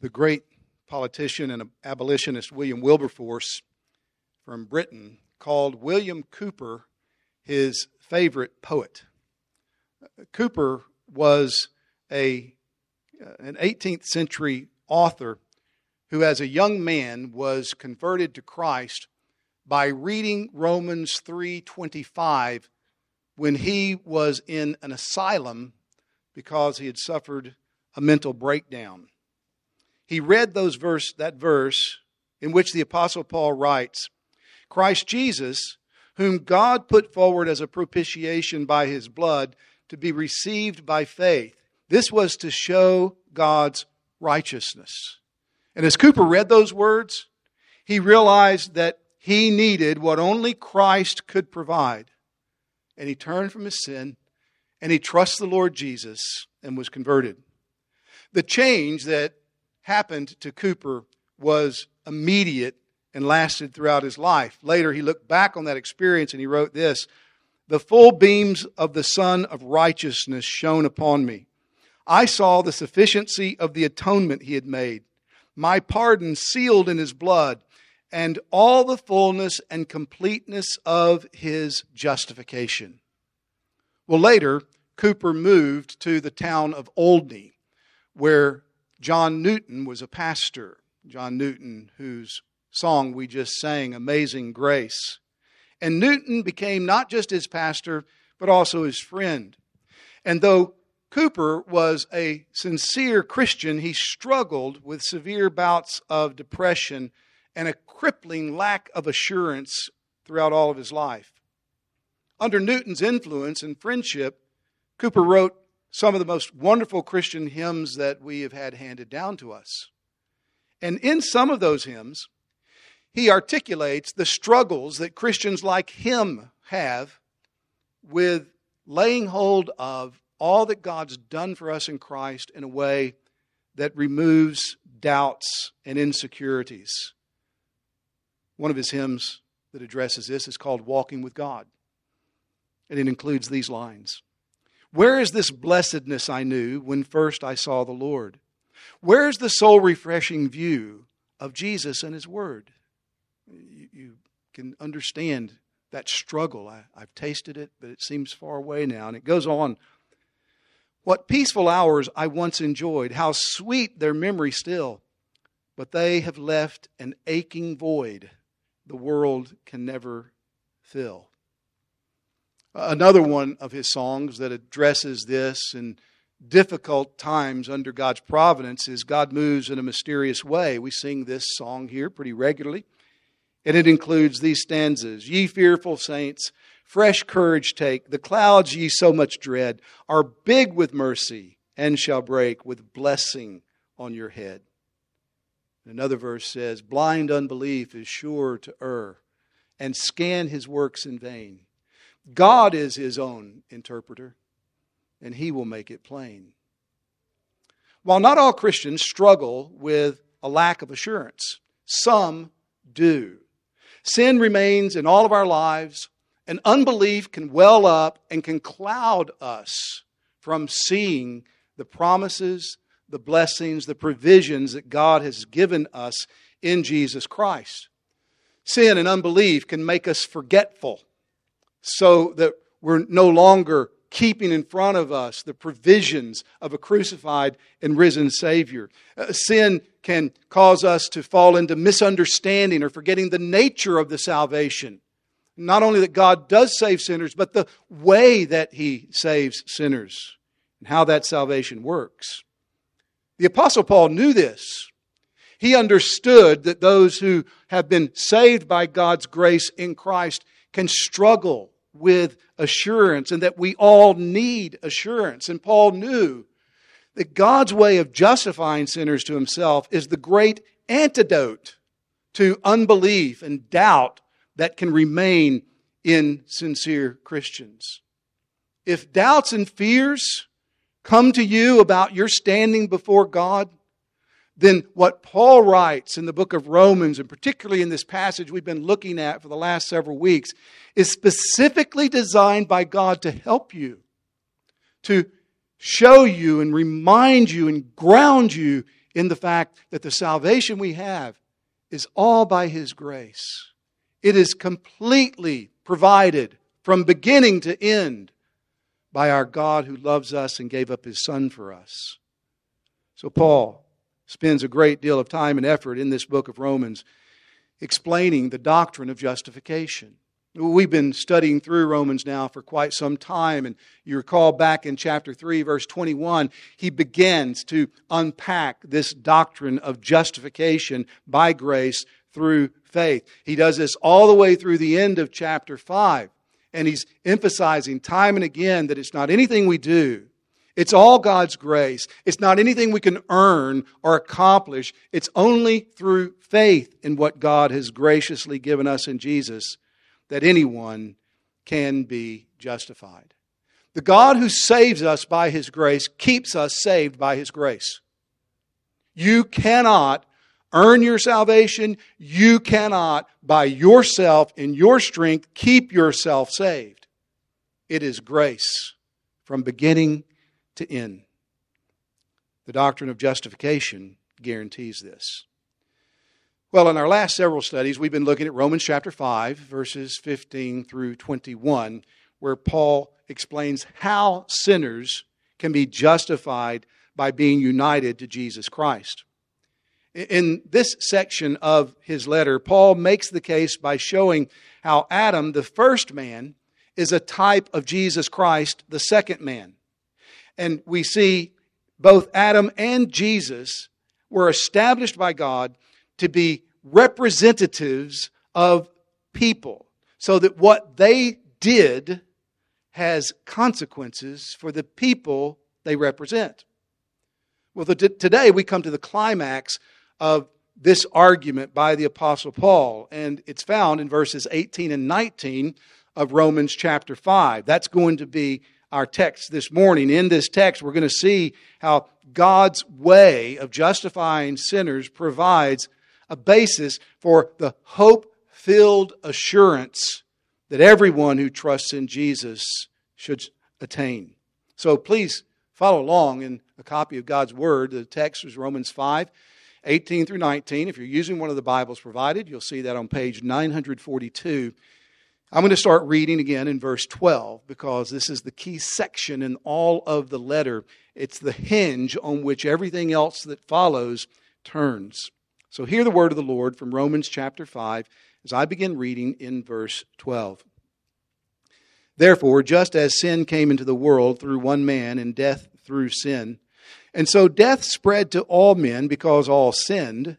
the great politician and abolitionist William Wilberforce from Britain called William Cowper his favorite poet. Cowper was a, uh, an 18th century author who, as a young man, was converted to Christ by reading Romans 3:25 when he was in an asylum because he had suffered a mental breakdown. He read those verse that verse in which the apostle Paul writes, Christ Jesus, whom God put forward as a propitiation by his blood to be received by faith. This was to show God's righteousness. And as Cowper read those words, he realized that he needed what only Christ could provide. And he turned from his sin and he trusted the Lord Jesus and was converted. The change that happened to Cowper was immediate and lasted throughout his life. Later, he looked back on that experience and he wrote this The full beams of the Sun of Righteousness shone upon me. I saw the sufficiency of the atonement he had made my pardon sealed in his blood, and all the fullness and completeness of his justification. Well, later, Cowper moved to the town of Olney, where John Newton was a pastor. John Newton, whose song we just sang, Amazing Grace. And Newton became not just his pastor, but also his friend. And though Cowper was a sincere Christian. He struggled with severe bouts of depression and a crippling lack of assurance throughout all of his life. Under Newton's influence and friendship, Cowper wrote some of the most wonderful Christian hymns that we have had handed down to us. And in some of those hymns, he articulates the struggles that Christians like him have with laying hold of all that God's done for us in Christ in a way that removes doubts and insecurities. One of his hymns that addresses this is called Walking with God. And it includes these lines Where is this blessedness I knew when first I saw the Lord? Where is the soul refreshing view of Jesus and His Word? You, you can understand that struggle. I, I've tasted it, but it seems far away now. And it goes on what peaceful hours I once enjoyed, how sweet their memory still. But they have left an aching void the world can never fill. Another one of his songs that addresses this in difficult times under God's providence is God Moves in a Mysterious Way. We sing this song here pretty regularly, and it includes these stanzas Ye fearful saints, Fresh courage take. The clouds ye so much dread are big with mercy and shall break with blessing on your head. Another verse says, Blind unbelief is sure to err and scan his works in vain. God is his own interpreter, and he will make it plain. While not all Christians struggle with a lack of assurance, some do. Sin remains in all of our lives and unbelief can well up and can cloud us from seeing the promises, the blessings, the provisions that God has given us in Jesus Christ. Sin and unbelief can make us forgetful so that we're no longer keeping in front of us the provisions of a crucified and risen Savior. Uh, sin can cause us to fall into misunderstanding or forgetting the nature of the salvation not only that God does save sinners, but the way that He saves sinners and how that salvation works. The Apostle Paul knew this. He understood that those who have been saved by God's grace in Christ can struggle with assurance and that we all need assurance. And Paul knew that God's way of justifying sinners to himself is the great antidote to unbelief and doubt that can remain in sincere Christians. If doubts and fears come to you about your standing before God, then what Paul writes in the book of Romans, and particularly in this passage we've been looking at for the last several weeks, is specifically designed by God to help you, to show you and remind you and ground you in the fact that the salvation we have is all by His grace. It is completely provided from beginning to end by our God who loves us and gave up His Son for us. So, Paul spends a great deal of time and effort in this book of Romans explaining the doctrine of justification. We've been studying through Romans now for quite some time, and you recall back in chapter 3, verse 21, he begins to unpack this doctrine of justification by grace through faith. He does this all the way through the end of chapter 5, and he's emphasizing time and again that it's not anything we do. It's all God's grace. It's not anything we can earn or accomplish. It's only through faith in what God has graciously given us in Jesus that anyone can be justified. The God who saves us by his grace keeps us saved by his grace. You cannot earn your salvation. You cannot, by yourself in your strength, keep yourself saved. It is grace from beginning to end. The doctrine of justification guarantees this. Well, in our last several studies, we've been looking at Romans chapter 5, verses 15 through 21, where Paul explains how sinners can be justified by being united to Jesus Christ. In this section of his letter, Paul makes the case by showing how Adam, the first man, is a type of Jesus Christ, the second man. And we see both Adam and Jesus were established by God to be representatives of people so that what they did has consequences for the people they represent. Well, the, today we come to the climax of this argument by the Apostle Paul, and it's found in verses 18 and 19 of Romans chapter 5. That's going to be our text this morning. In this text, we're going to see how God's way of justifying sinners provides a basis for the hope filled assurance that everyone who trusts in Jesus should attain. So please follow along in a copy of God's Word. The text is Romans 5 18 through 19. If you're using one of the Bibles provided, you'll see that on page 942. I'm going to start reading again in verse 12 because this is the key section in all of the letter. It's the hinge on which everything else that follows turns. So hear the word of the Lord from Romans chapter 5 as I begin reading in verse 12. Therefore, just as sin came into the world through one man and death through sin, and so death spread to all men because all sinned,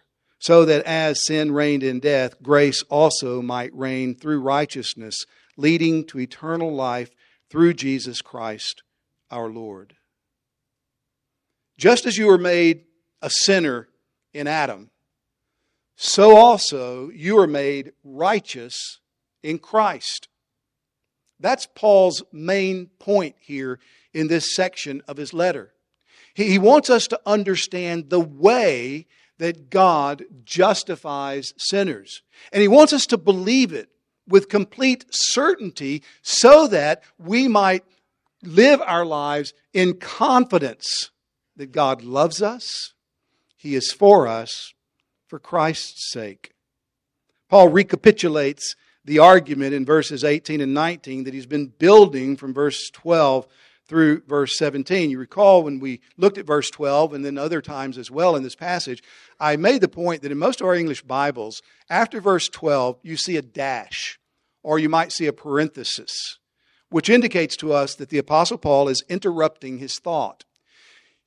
So that as sin reigned in death, grace also might reign through righteousness, leading to eternal life through Jesus Christ our Lord. Just as you were made a sinner in Adam, so also you are made righteous in Christ. That's Paul's main point here in this section of his letter. He wants us to understand the way that God justifies sinners. And He wants us to believe it with complete certainty so that we might live our lives in confidence that God loves us, He is for us for Christ's sake. Paul recapitulates the argument in verses 18 and 19 that he's been building from verse 12 through verse 17. You recall when we looked at verse 12 and then other times as well in this passage, I made the point that in most of our English Bibles, after verse 12, you see a dash or you might see a parenthesis, which indicates to us that the Apostle Paul is interrupting his thought.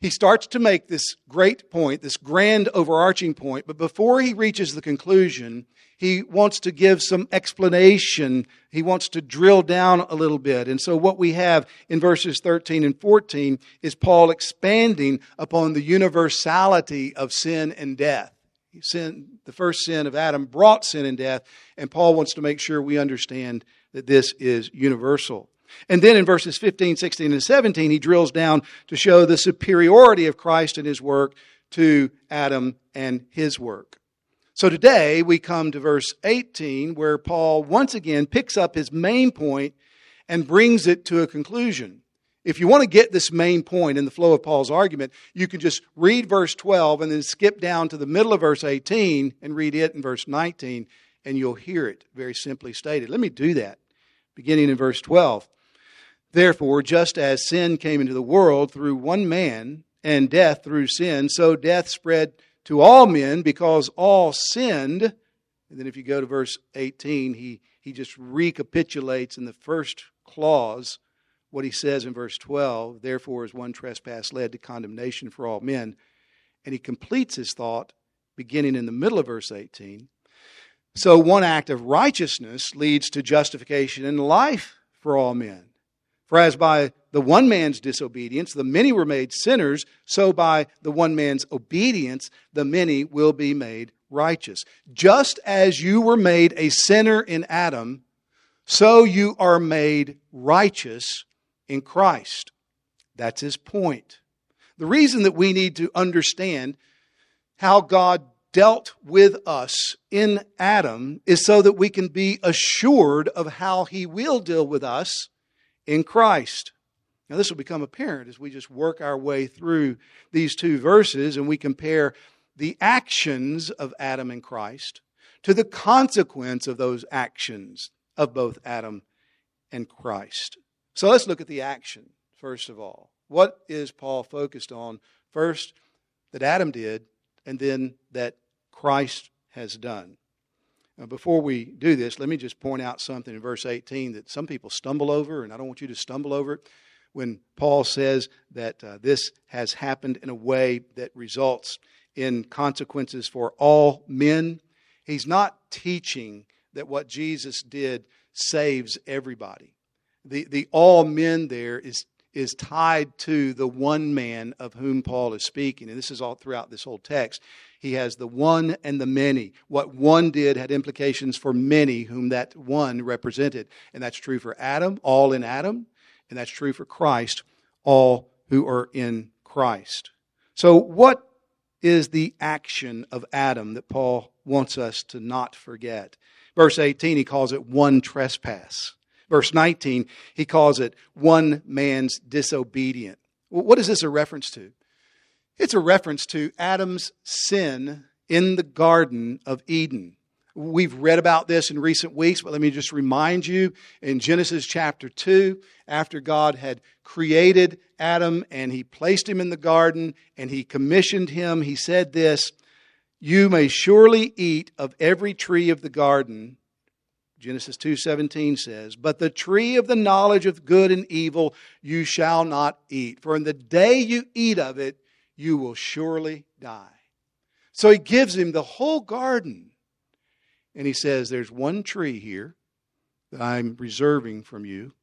He starts to make this great point, this grand overarching point, but before he reaches the conclusion, he wants to give some explanation. He wants to drill down a little bit. And so, what we have in verses 13 and 14 is Paul expanding upon the universality of sin and death. Sin, the first sin of Adam brought sin and death, and Paul wants to make sure we understand that this is universal. And then in verses 15, 16, and 17, he drills down to show the superiority of Christ and his work to Adam and his work. So today we come to verse 18 where Paul once again picks up his main point and brings it to a conclusion. If you want to get this main point in the flow of Paul's argument, you can just read verse 12 and then skip down to the middle of verse 18 and read it in verse 19, and you'll hear it very simply stated. Let me do that, beginning in verse 12. Therefore, just as sin came into the world through one man, and death through sin, so death spread to all men because all sinned. And then if you go to verse 18, he, he just recapitulates in the first clause what he says in verse 12 Therefore, as one trespass led to condemnation for all men. And he completes his thought beginning in the middle of verse 18. So, one act of righteousness leads to justification and life for all men. For as by the one man's disobedience the many were made sinners, so by the one man's obedience the many will be made righteous. Just as you were made a sinner in Adam, so you are made righteous in Christ. That's his point. The reason that we need to understand how God dealt with us in Adam is so that we can be assured of how he will deal with us in Christ. Now, this will become apparent as we just work our way through these two verses and we compare the actions of Adam and Christ to the consequence of those actions of both Adam and Christ. So let's look at the action, first of all. What is Paul focused on? First, that Adam did, and then that Christ has done. Now, before we do this, let me just point out something in verse 18 that some people stumble over, and I don't want you to stumble over it. When Paul says that uh, this has happened in a way that results in consequences for all men, he's not teaching that what Jesus did saves everybody. The, the all men there is, is tied to the one man of whom Paul is speaking. And this is all throughout this whole text. He has the one and the many. What one did had implications for many whom that one represented. And that's true for Adam, all in Adam, and that's true for Christ, all who are in Christ. So, what is the action of Adam that Paul wants us to not forget? Verse 18, he calls it one trespass. Verse 19, he calls it one man's disobedient. What is this a reference to? It's a reference to Adam's sin in the Garden of Eden. We've read about this in recent weeks, but let me just remind you in Genesis chapter 2, after God had created Adam and he placed him in the garden and he commissioned him, he said this You may surely eat of every tree of the garden. Genesis 2:17 says, "But the tree of the knowledge of good and evil you shall not eat, for in the day you eat of it you will surely die. So he gives him the whole garden. And he says, There's one tree here that I'm reserving from you,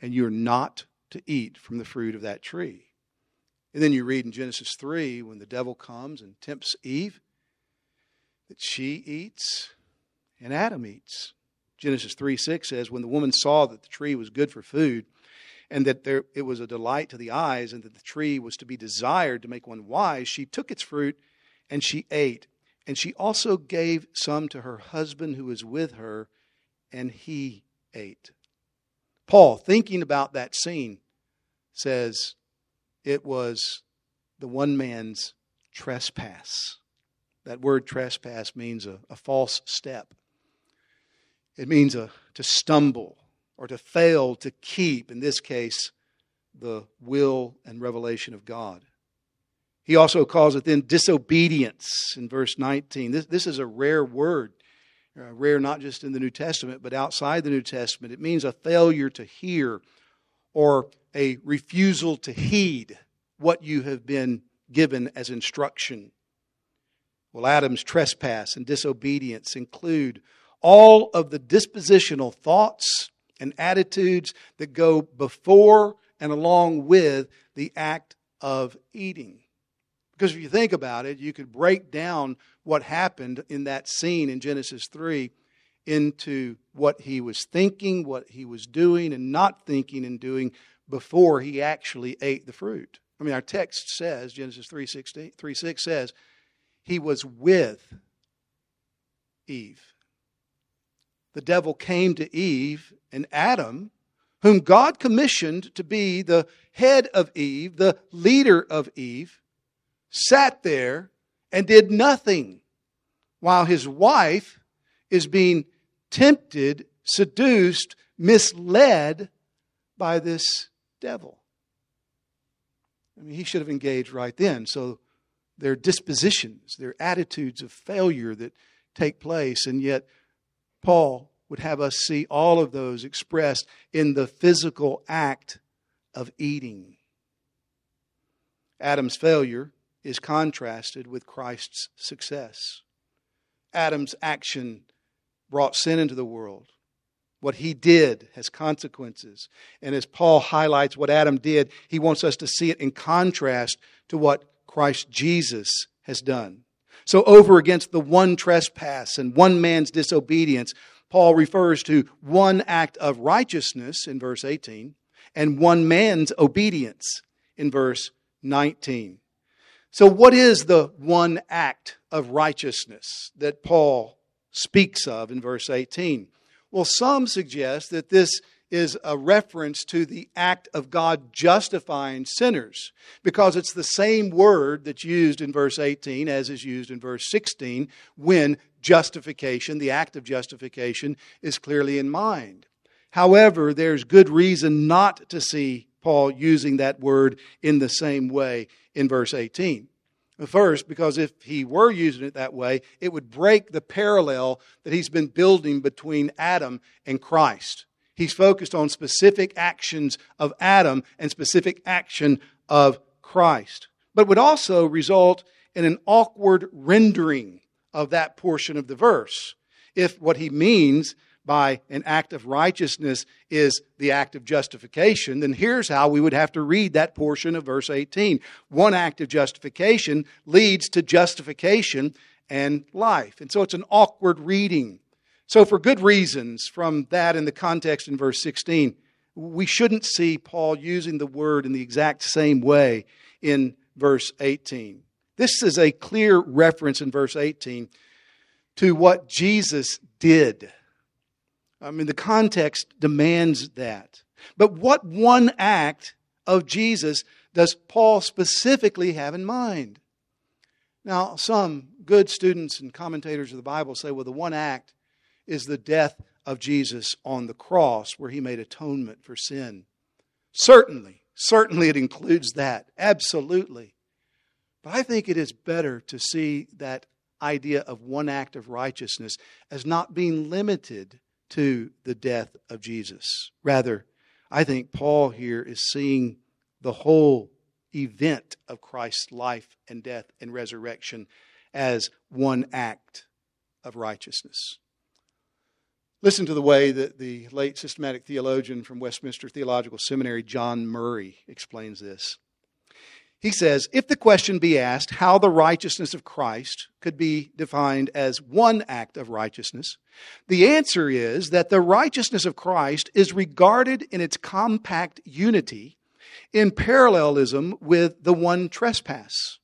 and you're not to eat from the fruit of that tree. And then you read in Genesis 3 when the devil comes and tempts Eve that she eats and Adam eats. Genesis 3 6 says, When the woman saw that the tree was good for food, and that there, it was a delight to the eyes, and that the tree was to be desired to make one wise, she took its fruit and she ate. And she also gave some to her husband who was with her, and he ate. Paul, thinking about that scene, says it was the one man's trespass. That word trespass means a, a false step. It means a, to stumble or to fail to keep, in this case, the will and revelation of God. He also calls it then disobedience in verse 19. This, this is a rare word, uh, rare not just in the New Testament, but outside the New Testament. It means a failure to hear or a refusal to heed what you have been given as instruction. Well, Adam's trespass and disobedience include all of the dispositional thoughts and attitudes that go before and along with the act of eating. Because if you think about it, you could break down what happened in that scene in Genesis 3 into what he was thinking, what he was doing, and not thinking and doing before he actually ate the fruit. I mean, our text says, Genesis 3, 16, 3 6 says, he was with Eve. The devil came to Eve and Adam whom God commissioned to be the head of Eve, the leader of Eve, sat there and did nothing while his wife is being tempted, seduced, misled by this devil. I mean, he should have engaged right then. So their dispositions, their attitudes of failure that take place, and yet Paul would have us see all of those expressed in the physical act of eating. Adam's failure is contrasted with Christ's success. Adam's action brought sin into the world. What he did has consequences. And as Paul highlights what Adam did, he wants us to see it in contrast to what Christ Jesus has done. So, over against the one trespass and one man's disobedience, Paul refers to one act of righteousness in verse 18 and one man's obedience in verse 19. So, what is the one act of righteousness that Paul speaks of in verse 18? Well, some suggest that this is a reference to the act of God justifying sinners because it's the same word that's used in verse 18 as is used in verse 16 when justification, the act of justification, is clearly in mind. However, there's good reason not to see Paul using that word in the same way in verse 18. First, because if he were using it that way, it would break the parallel that he's been building between Adam and Christ. He's focused on specific actions of Adam and specific action of Christ. But would also result in an awkward rendering of that portion of the verse. If what he means by an act of righteousness is the act of justification, then here's how we would have to read that portion of verse 18. One act of justification leads to justification and life. And so it's an awkward reading. So, for good reasons, from that in the context in verse 16, we shouldn't see Paul using the word in the exact same way in verse 18. This is a clear reference in verse 18 to what Jesus did. I mean, the context demands that. But what one act of Jesus does Paul specifically have in mind? Now, some good students and commentators of the Bible say, well, the one act is the death of Jesus on the cross where he made atonement for sin. Certainly, certainly it includes that. Absolutely. But I think it is better to see that idea of one act of righteousness as not being limited to the death of Jesus. Rather, I think Paul here is seeing the whole event of Christ's life and death and resurrection as one act of righteousness. Listen to the way that the late systematic theologian from Westminster Theological Seminary, John Murray, explains this. He says, if the question be asked how the righteousness of Christ could be defined as one act of righteousness, the answer is that the righteousness of Christ is regarded in its compact unity in parallelism with the one trespass.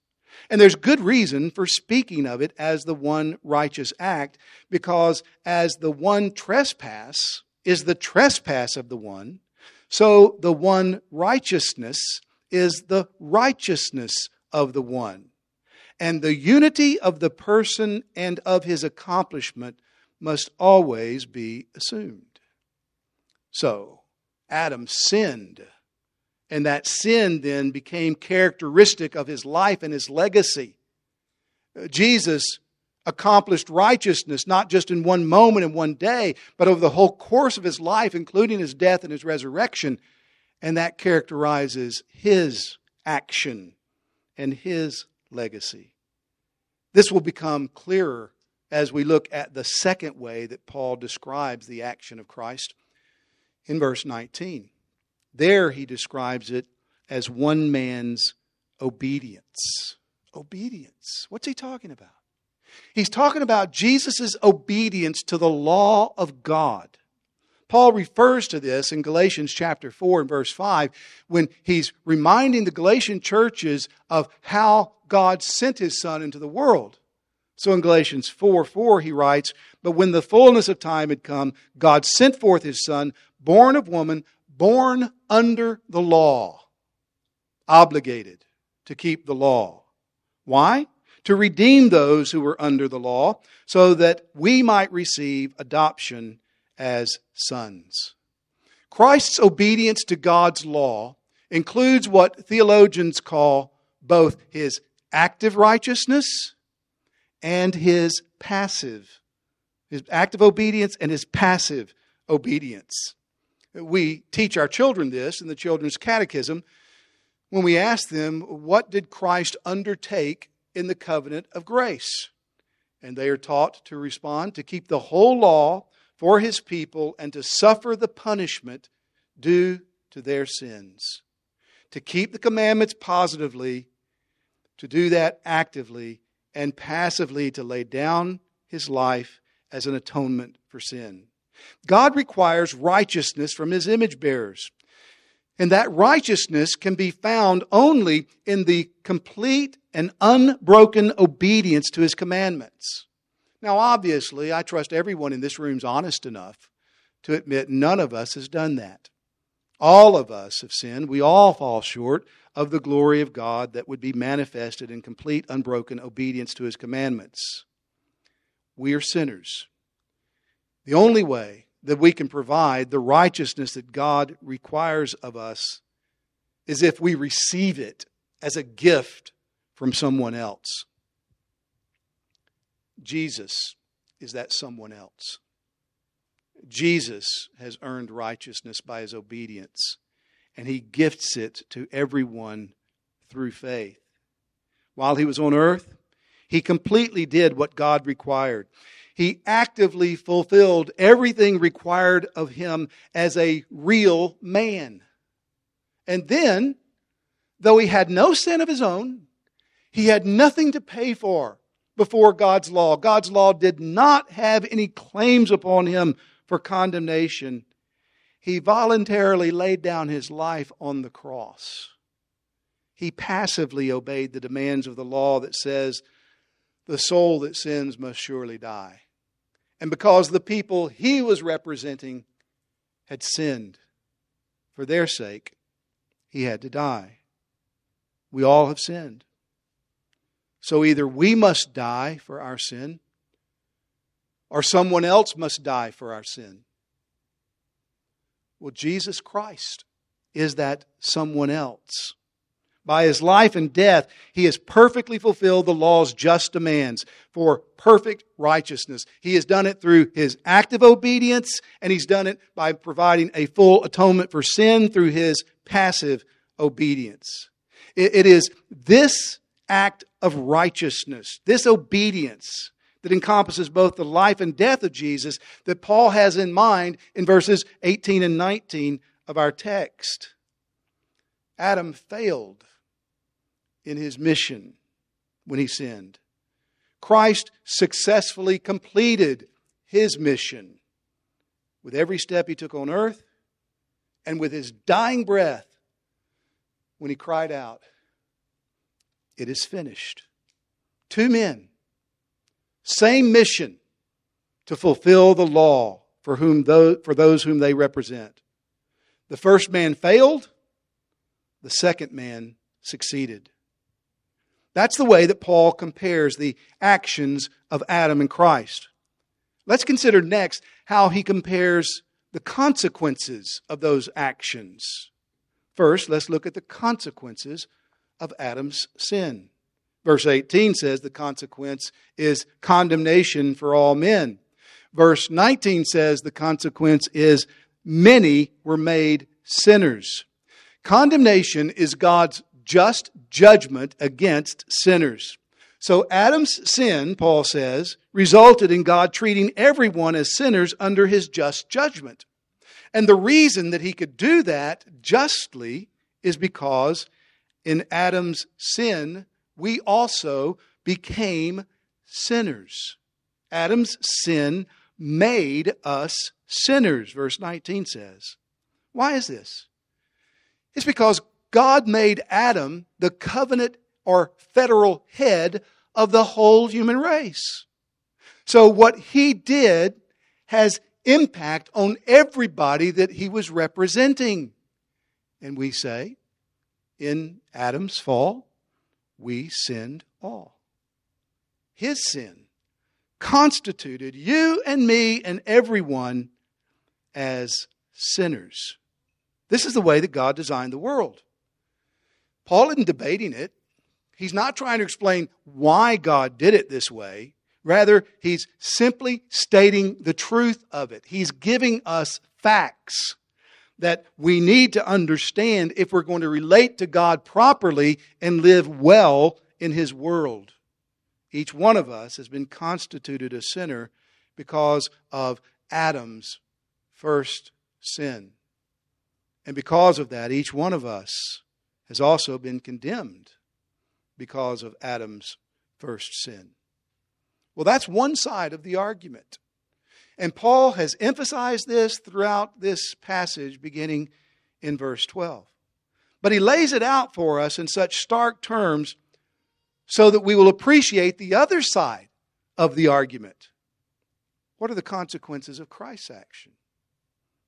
And there's good reason for speaking of it as the one righteous act, because as the one trespass is the trespass of the one, so the one righteousness is the righteousness of the one. And the unity of the person and of his accomplishment must always be assumed. So, Adam sinned and that sin then became characteristic of his life and his legacy. Uh, Jesus accomplished righteousness not just in one moment and one day, but over the whole course of his life, including his death and his resurrection. And that characterizes his action and his legacy. This will become clearer as we look at the second way that Paul describes the action of Christ in verse 19. There he describes it as one man's obedience. Obedience. What's he talking about? He's talking about Jesus' obedience to the law of God. Paul refers to this in Galatians chapter 4 and verse 5 when he's reminding the Galatian churches of how God sent his Son into the world. So in Galatians 4 4, he writes, But when the fullness of time had come, God sent forth his Son, born of woman, born under the law, obligated to keep the law. Why? To redeem those who were under the law, so that we might receive adoption as sons. Christ's obedience to God's law includes what theologians call both his active righteousness and his passive, his active obedience and his passive obedience. We teach our children this in the children's catechism when we ask them, What did Christ undertake in the covenant of grace? And they are taught to respond to keep the whole law for his people and to suffer the punishment due to their sins. To keep the commandments positively, to do that actively, and passively to lay down his life as an atonement for sin. God requires righteousness from his image bearers. And that righteousness can be found only in the complete and unbroken obedience to his commandments. Now, obviously, I trust everyone in this room is honest enough to admit none of us has done that. All of us have sinned. We all fall short of the glory of God that would be manifested in complete, unbroken obedience to his commandments. We are sinners. The only way that we can provide the righteousness that God requires of us is if we receive it as a gift from someone else. Jesus is that someone else. Jesus has earned righteousness by his obedience, and he gifts it to everyone through faith. While he was on earth, he completely did what God required he actively fulfilled everything required of him as a real man. And then, though he had no sin of his own, he had nothing to pay for before God's law. God's law did not have any claims upon him for condemnation. He voluntarily laid down his life on the cross. He passively obeyed the demands of the law that says, the soul that sins must surely die. And because the people he was representing had sinned for their sake, he had to die. We all have sinned. So either we must die for our sin, or someone else must die for our sin. Well, Jesus Christ is that someone else. By his life and death, he has perfectly fulfilled the law's just demands for perfect righteousness. He has done it through his active obedience, and he's done it by providing a full atonement for sin through his passive obedience. it is this act of righteousness, this obedience, that encompasses both the life and death of Jesus that Paul has in mind in verses 18 and 19 of our text. Adam failed in his mission when he sinned. Christ successfully completed his mission with every step he took on earth and with his dying breath when he cried out, It is finished. Two men, same mission to fulfill the law for, whom those, for those whom they represent. The first man failed, the second man succeeded. That's the way that Paul compares the actions of Adam and Christ. Let's consider next how he compares the consequences of those actions. First, let's look at the consequences of Adam's sin. Verse 18 says the consequence is condemnation for all men. Verse 19 says the consequence is many were made sinners. Condemnation is God's just judgment against sinners. So Adam's sin, Paul says, resulted in God treating everyone as sinners under his just judgment. And the reason that he could do that justly is because in Adam's sin, we also became sinners. Adam's sin made us sinners, verse 19 says. Why is this? It's because God made Adam the covenant or federal head of the whole human race. So what he did has impact on everybody that he was representing. And we say, in Adam's fall, we sinned all. His sin constituted you and me and everyone as sinners. This is the way that God designed the world. Paul isn't debating it. He's not trying to explain why God did it this way. Rather, he's simply stating the truth of it. He's giving us facts that we need to understand if we're going to relate to God properly and live well in his world. Each one of us has been constituted a sinner because of Adam's first sin. And because of that, each one of us has also been condemned because of Adam's first sin. Well, that's one side of the argument. And Paul has emphasized this throughout this passage, beginning in verse 12. But he lays it out for us in such stark terms so that we will appreciate the other side of the argument. What are the consequences of Christ's action?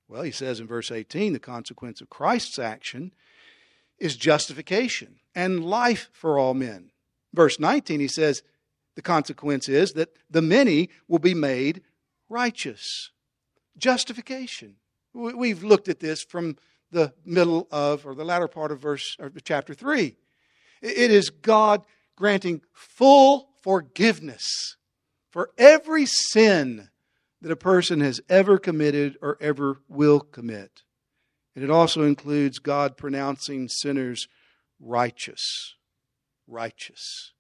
Well, he says in verse 18 the consequence of Christ's action is justification and life for all men. Verse 19, he says the consequence is that the many will be made righteous. Justification. We've looked at this from the middle of, or the latter part of verse, or chapter 3. It is God granting full forgiveness for every sin that a person has ever committed or ever will commit. And it also includes God pronouncing sinners righteous. Righteous.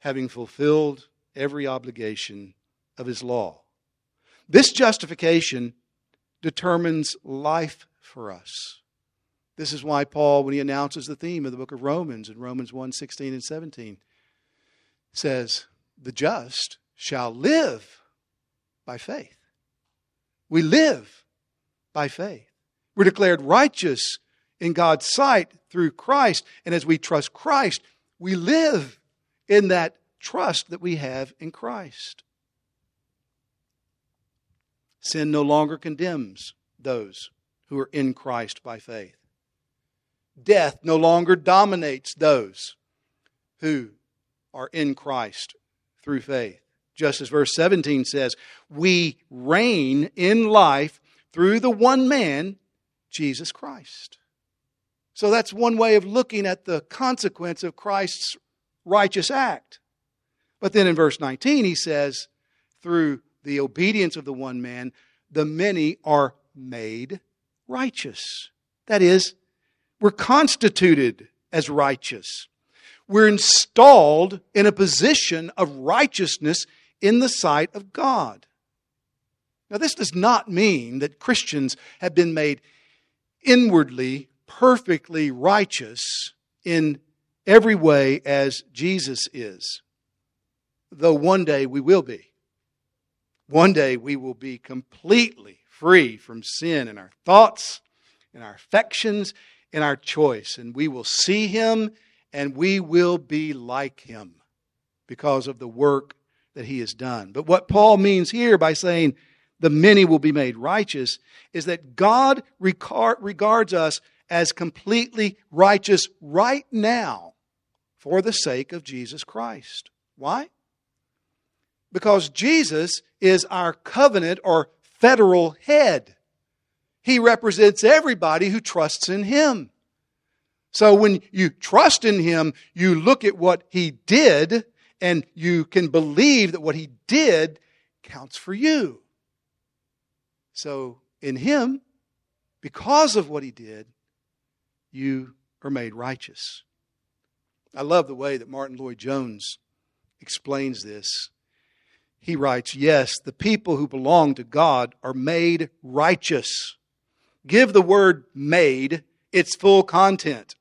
Having fulfilled every obligation of his law. This justification determines life for us. This is why Paul, when he announces the theme of the book of Romans in Romans 1 16 and 17, says, The just shall live by faith. We live by faith. We're declared righteous in God's sight through Christ. And as we trust Christ, we live in that trust that we have in Christ. Sin no longer condemns those who are in Christ by faith. Death no longer dominates those who are in Christ through faith just as verse 17 says, we reign in life through the one man, Jesus Christ. So that's one way of looking at the consequence of Christ's righteous act. But then in verse 19, he says, through the obedience of the one man, the many are made righteous. That is, we're constituted as righteous. We're installed in a position of righteousness in the sight of God. Now, this does not mean that Christians have been made inwardly perfectly righteous in every way as Jesus is, though one day we will be. One day we will be completely free from sin in our thoughts, in our affections, in our choice, and we will see Him and we will be like Him. because of the work that he has done. But what Paul means here by saying the many will be made righteous is that God regards us as completely righteous right now for the sake of Jesus Christ. Why? Because Jesus is our covenant or federal head. He represents everybody who trusts in Him. So when you trust in Him, you look at what He did and you can believe that what He did counts for you. So in Him, because of what He did, you are made righteous. I love the way that Martyn Lloyd-Jones explains this. He writes, Yes, the people who belong to God are made righteous. Give the word made its full content.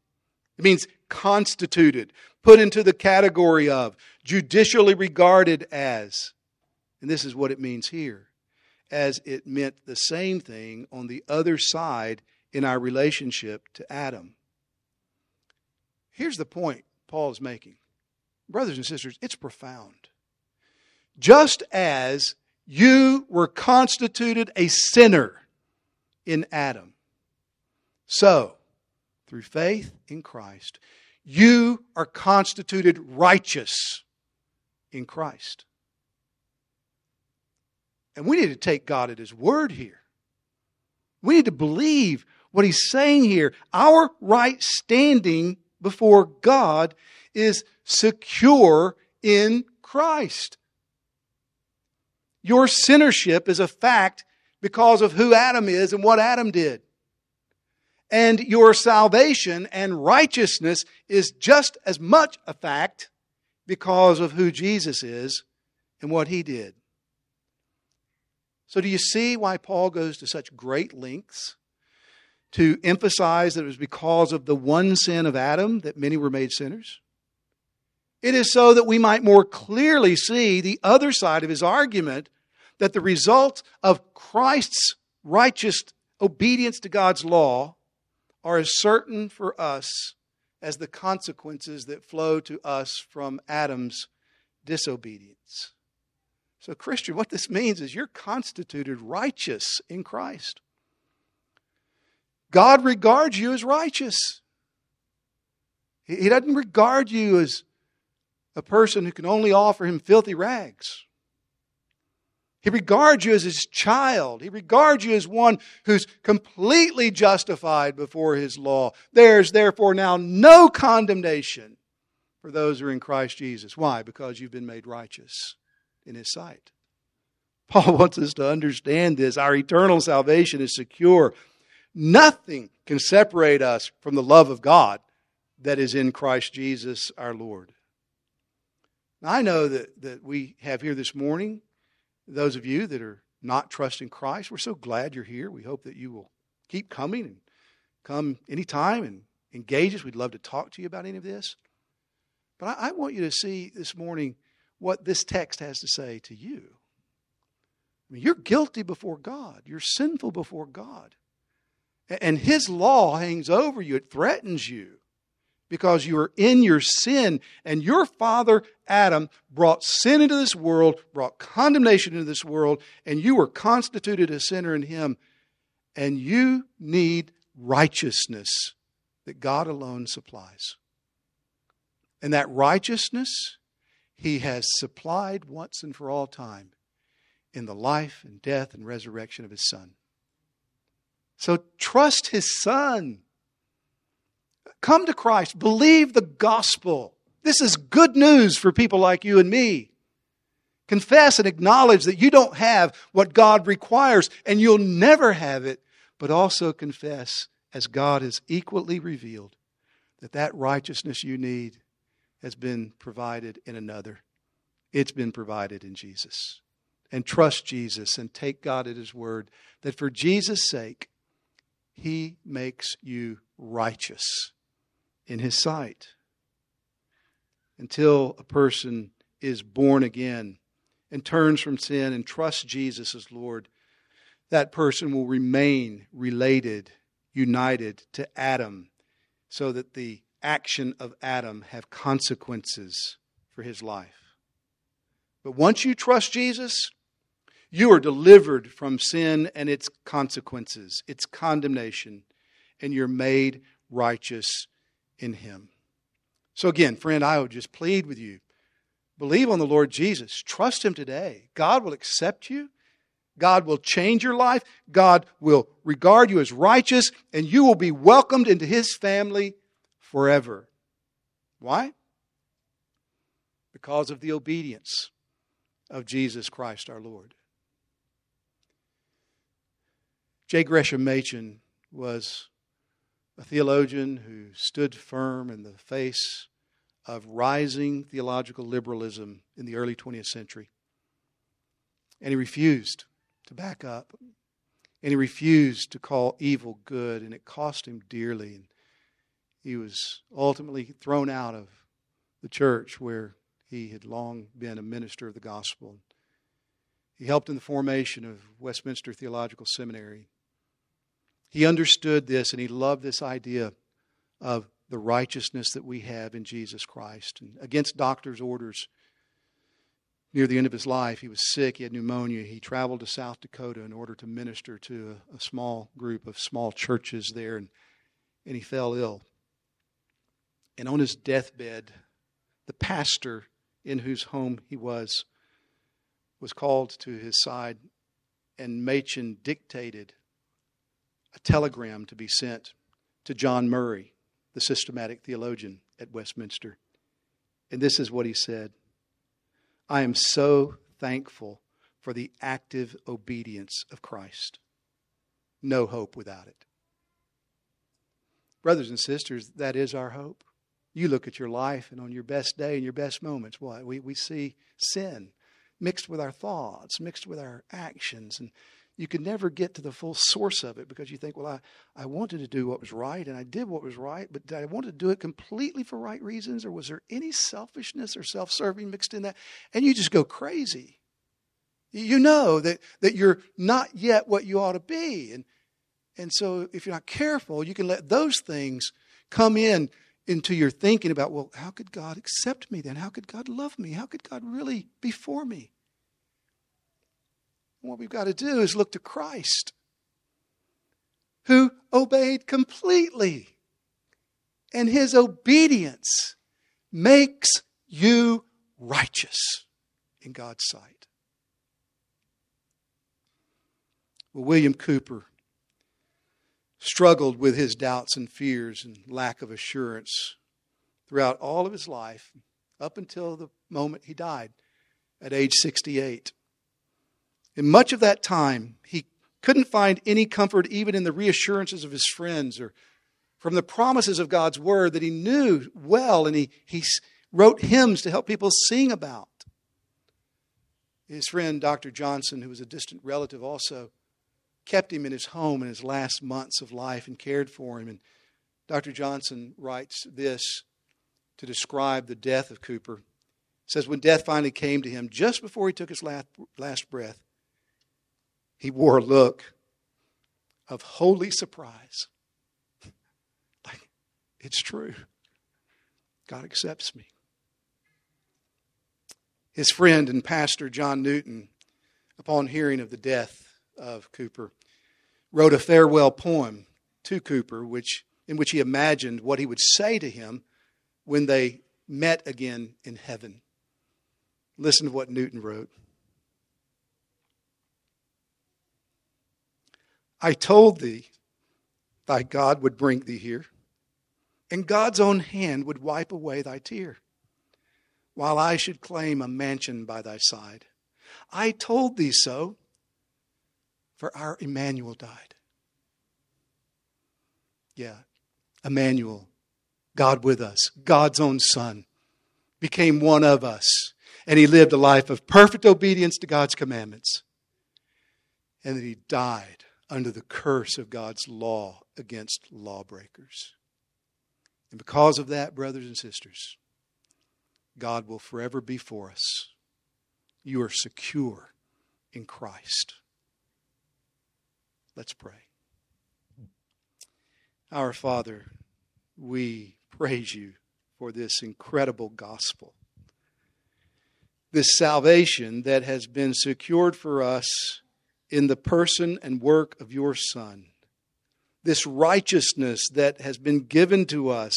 It means constituted, put into the category of, judicially regarded as. And this is what it means here, as it meant the same thing on the other side in our relationship to Adam. Here's the point Paul is making. Brothers and sisters, it's profound. Just as you were constituted a sinner in Adam, so through faith in Christ, you are constituted righteous in Christ. And we need to take God at His word here. We need to believe what He's saying here. Our right standing before God is secure in Christ. Your sinnership is a fact because of who Adam is and what Adam did. And your salvation and righteousness is just as much a fact because of who Jesus is and what he did. So, do you see why Paul goes to such great lengths to emphasize that it was because of the one sin of Adam that many were made sinners? It is so that we might more clearly see the other side of his argument that the result of Christ's righteous obedience to God's law are as certain for us as the consequences that flow to us from Adam's disobedience. So, Christian, what this means is you're constituted righteous in Christ. God regards you as righteous. He doesn't regard you as a person who can only offer him filthy rags. He regards you as his child. He regards you as one who's completely justified before his law. There's therefore now no condemnation for those who are in Christ Jesus. Why? Because you've been made righteous in his sight. Paul wants us to understand this. Our eternal salvation is secure. Nothing can separate us from the love of God that is in Christ Jesus our Lord. Now, I know that, that we have here this morning those of you that are not trusting Christ, we're so glad you're here. We hope that you will keep coming and come anytime and engage us. We'd love to talk to you about any of this. But I, I want you to see this morning what this text has to say to you. I mean, you're guilty before God, you're sinful before God. And His law hangs over you, it threatens you because you are in your sin. And your father, Adam, brought sin into this world, brought condemnation into this world, and you were constituted a sinner in him. And you need righteousness that God alone supplies. And that righteousness he has supplied once and for all time in the life and death and resurrection of his son. So trust his son. Come to Christ. Believe the gospel. This is good news for people like you and me. Confess and acknowledge that you don't have what God requires and you'll never have it, but also confess, as God has equally revealed, that that righteousness you need has been provided in another. It's been provided in Jesus. And trust Jesus and take God at His word that for Jesus' sake, He makes you righteous in his sight. Until a person is born again and turns from sin and trusts Jesus as Lord, that person will remain related, united to Adam, so that the action of Adam have consequences for his life. But once you trust Jesus, you are delivered from sin and its consequences, its condemnation, and you're made righteous in Him. So, again, friend, I would just plead with you believe on the Lord Jesus, trust Him today. God will accept you. God will change your life. God will regard you as righteous, and you will be welcomed into His family forever. Why? Because of the obedience of Jesus Christ our Lord. J. Gresham Machen was a theologian who stood firm in the face of rising theological liberalism in the early 20th century. And he refused to back up. And he refused to call evil good, and it cost him dearly. And he was ultimately thrown out of the church where he had long been a minister of the gospel. He helped in the formation of Westminster Theological Seminary. He understood this and he loved this idea of the righteousness that we have in Jesus Christ. And against doctor's orders, near the end of his life, he was sick, he had pneumonia. He traveled to South Dakota in order to minister to a, a small group of small churches there, and, and he fell ill. And on his deathbed, the pastor in whose home he was was called to his side, and Machen dictated a telegram to be sent to John Murray, the systematic theologian at Westminster. And this is what he said I am so thankful for the active obedience of Christ. No hope without it. Brothers and sisters, that is our hope. You look at your life, and on your best day and your best moments, what? We, we see sin mixed with our thoughts, mixed with our actions. And you can never get to the full source of it because you think, well, I, I wanted to do what was right and I did what was right, but I want to do it completely for right reasons or was there any selfishness or self serving mixed in that? And you just go crazy. You know that, that you're not yet what you ought to be. And, and so if you're not careful, you can let those things come in into your thinking about, well, how could God accept me then? How could God love me? How could God really be for me? What we've got to do is look to Christ, who obeyed completely. And his obedience makes you righteous in God's sight. Well, William Cowper struggled with his doubts and fears and lack of assurance throughout all of his life up until the moment he died at age 68. In much of that time, he couldn't find any comfort even in the reassurances of his friends or from the promises of God's word that he knew well and he, he wrote hymns to help people sing about. His friend, Dr. Johnson, who was a distant relative, also kept him in his home in his last months of life and cared for him. And Dr. Johnson writes this to describe the death of Cowper. It says, When death finally came to him, just before he took his last, last breath, he wore a look of holy surprise. like, it's true. God accepts me. His friend and pastor, John Newton, upon hearing of the death of Cowper, wrote a farewell poem to Cowper, which, in which he imagined what he would say to him when they met again in heaven. Listen to what Newton wrote. I told thee thy God would bring thee here, and God's own hand would wipe away thy tear, while I should claim a mansion by thy side. I told thee so, for our Emmanuel died. Yeah, Emmanuel, God with us, God's own Son, became one of us, and he lived a life of perfect obedience to God's commandments, and then he died under the curse of God's law against lawbreakers. And because of that, brothers and sisters, God will forever be for us. You are secure in Christ. Let's pray. Our Father, we praise you for this incredible gospel. this salvation that has been secured for us in the person and work of your Son. This righteousness that has been given to us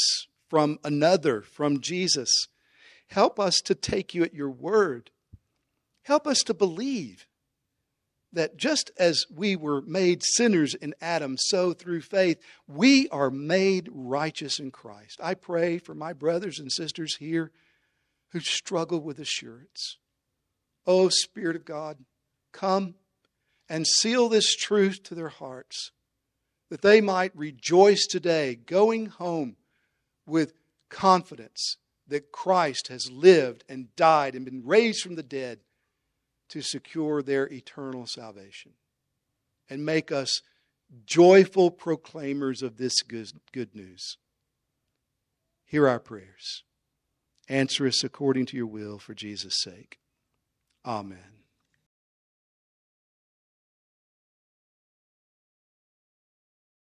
from another, from Jesus. Help us to take you at your word. Help us to believe that just as we were made sinners in Adam, so through faith we are made righteous in Christ. I pray for my brothers and sisters here who struggle with assurance. Oh, Spirit of God, come and seal this truth to their hearts, that they might rejoice today, going home with confidence that Christ has lived and died and been raised from the dead to secure their eternal salvation. And make us joyful proclaimers of this good news. Hear our prayers. Answer us according to your will for Jesus' sake. Amen.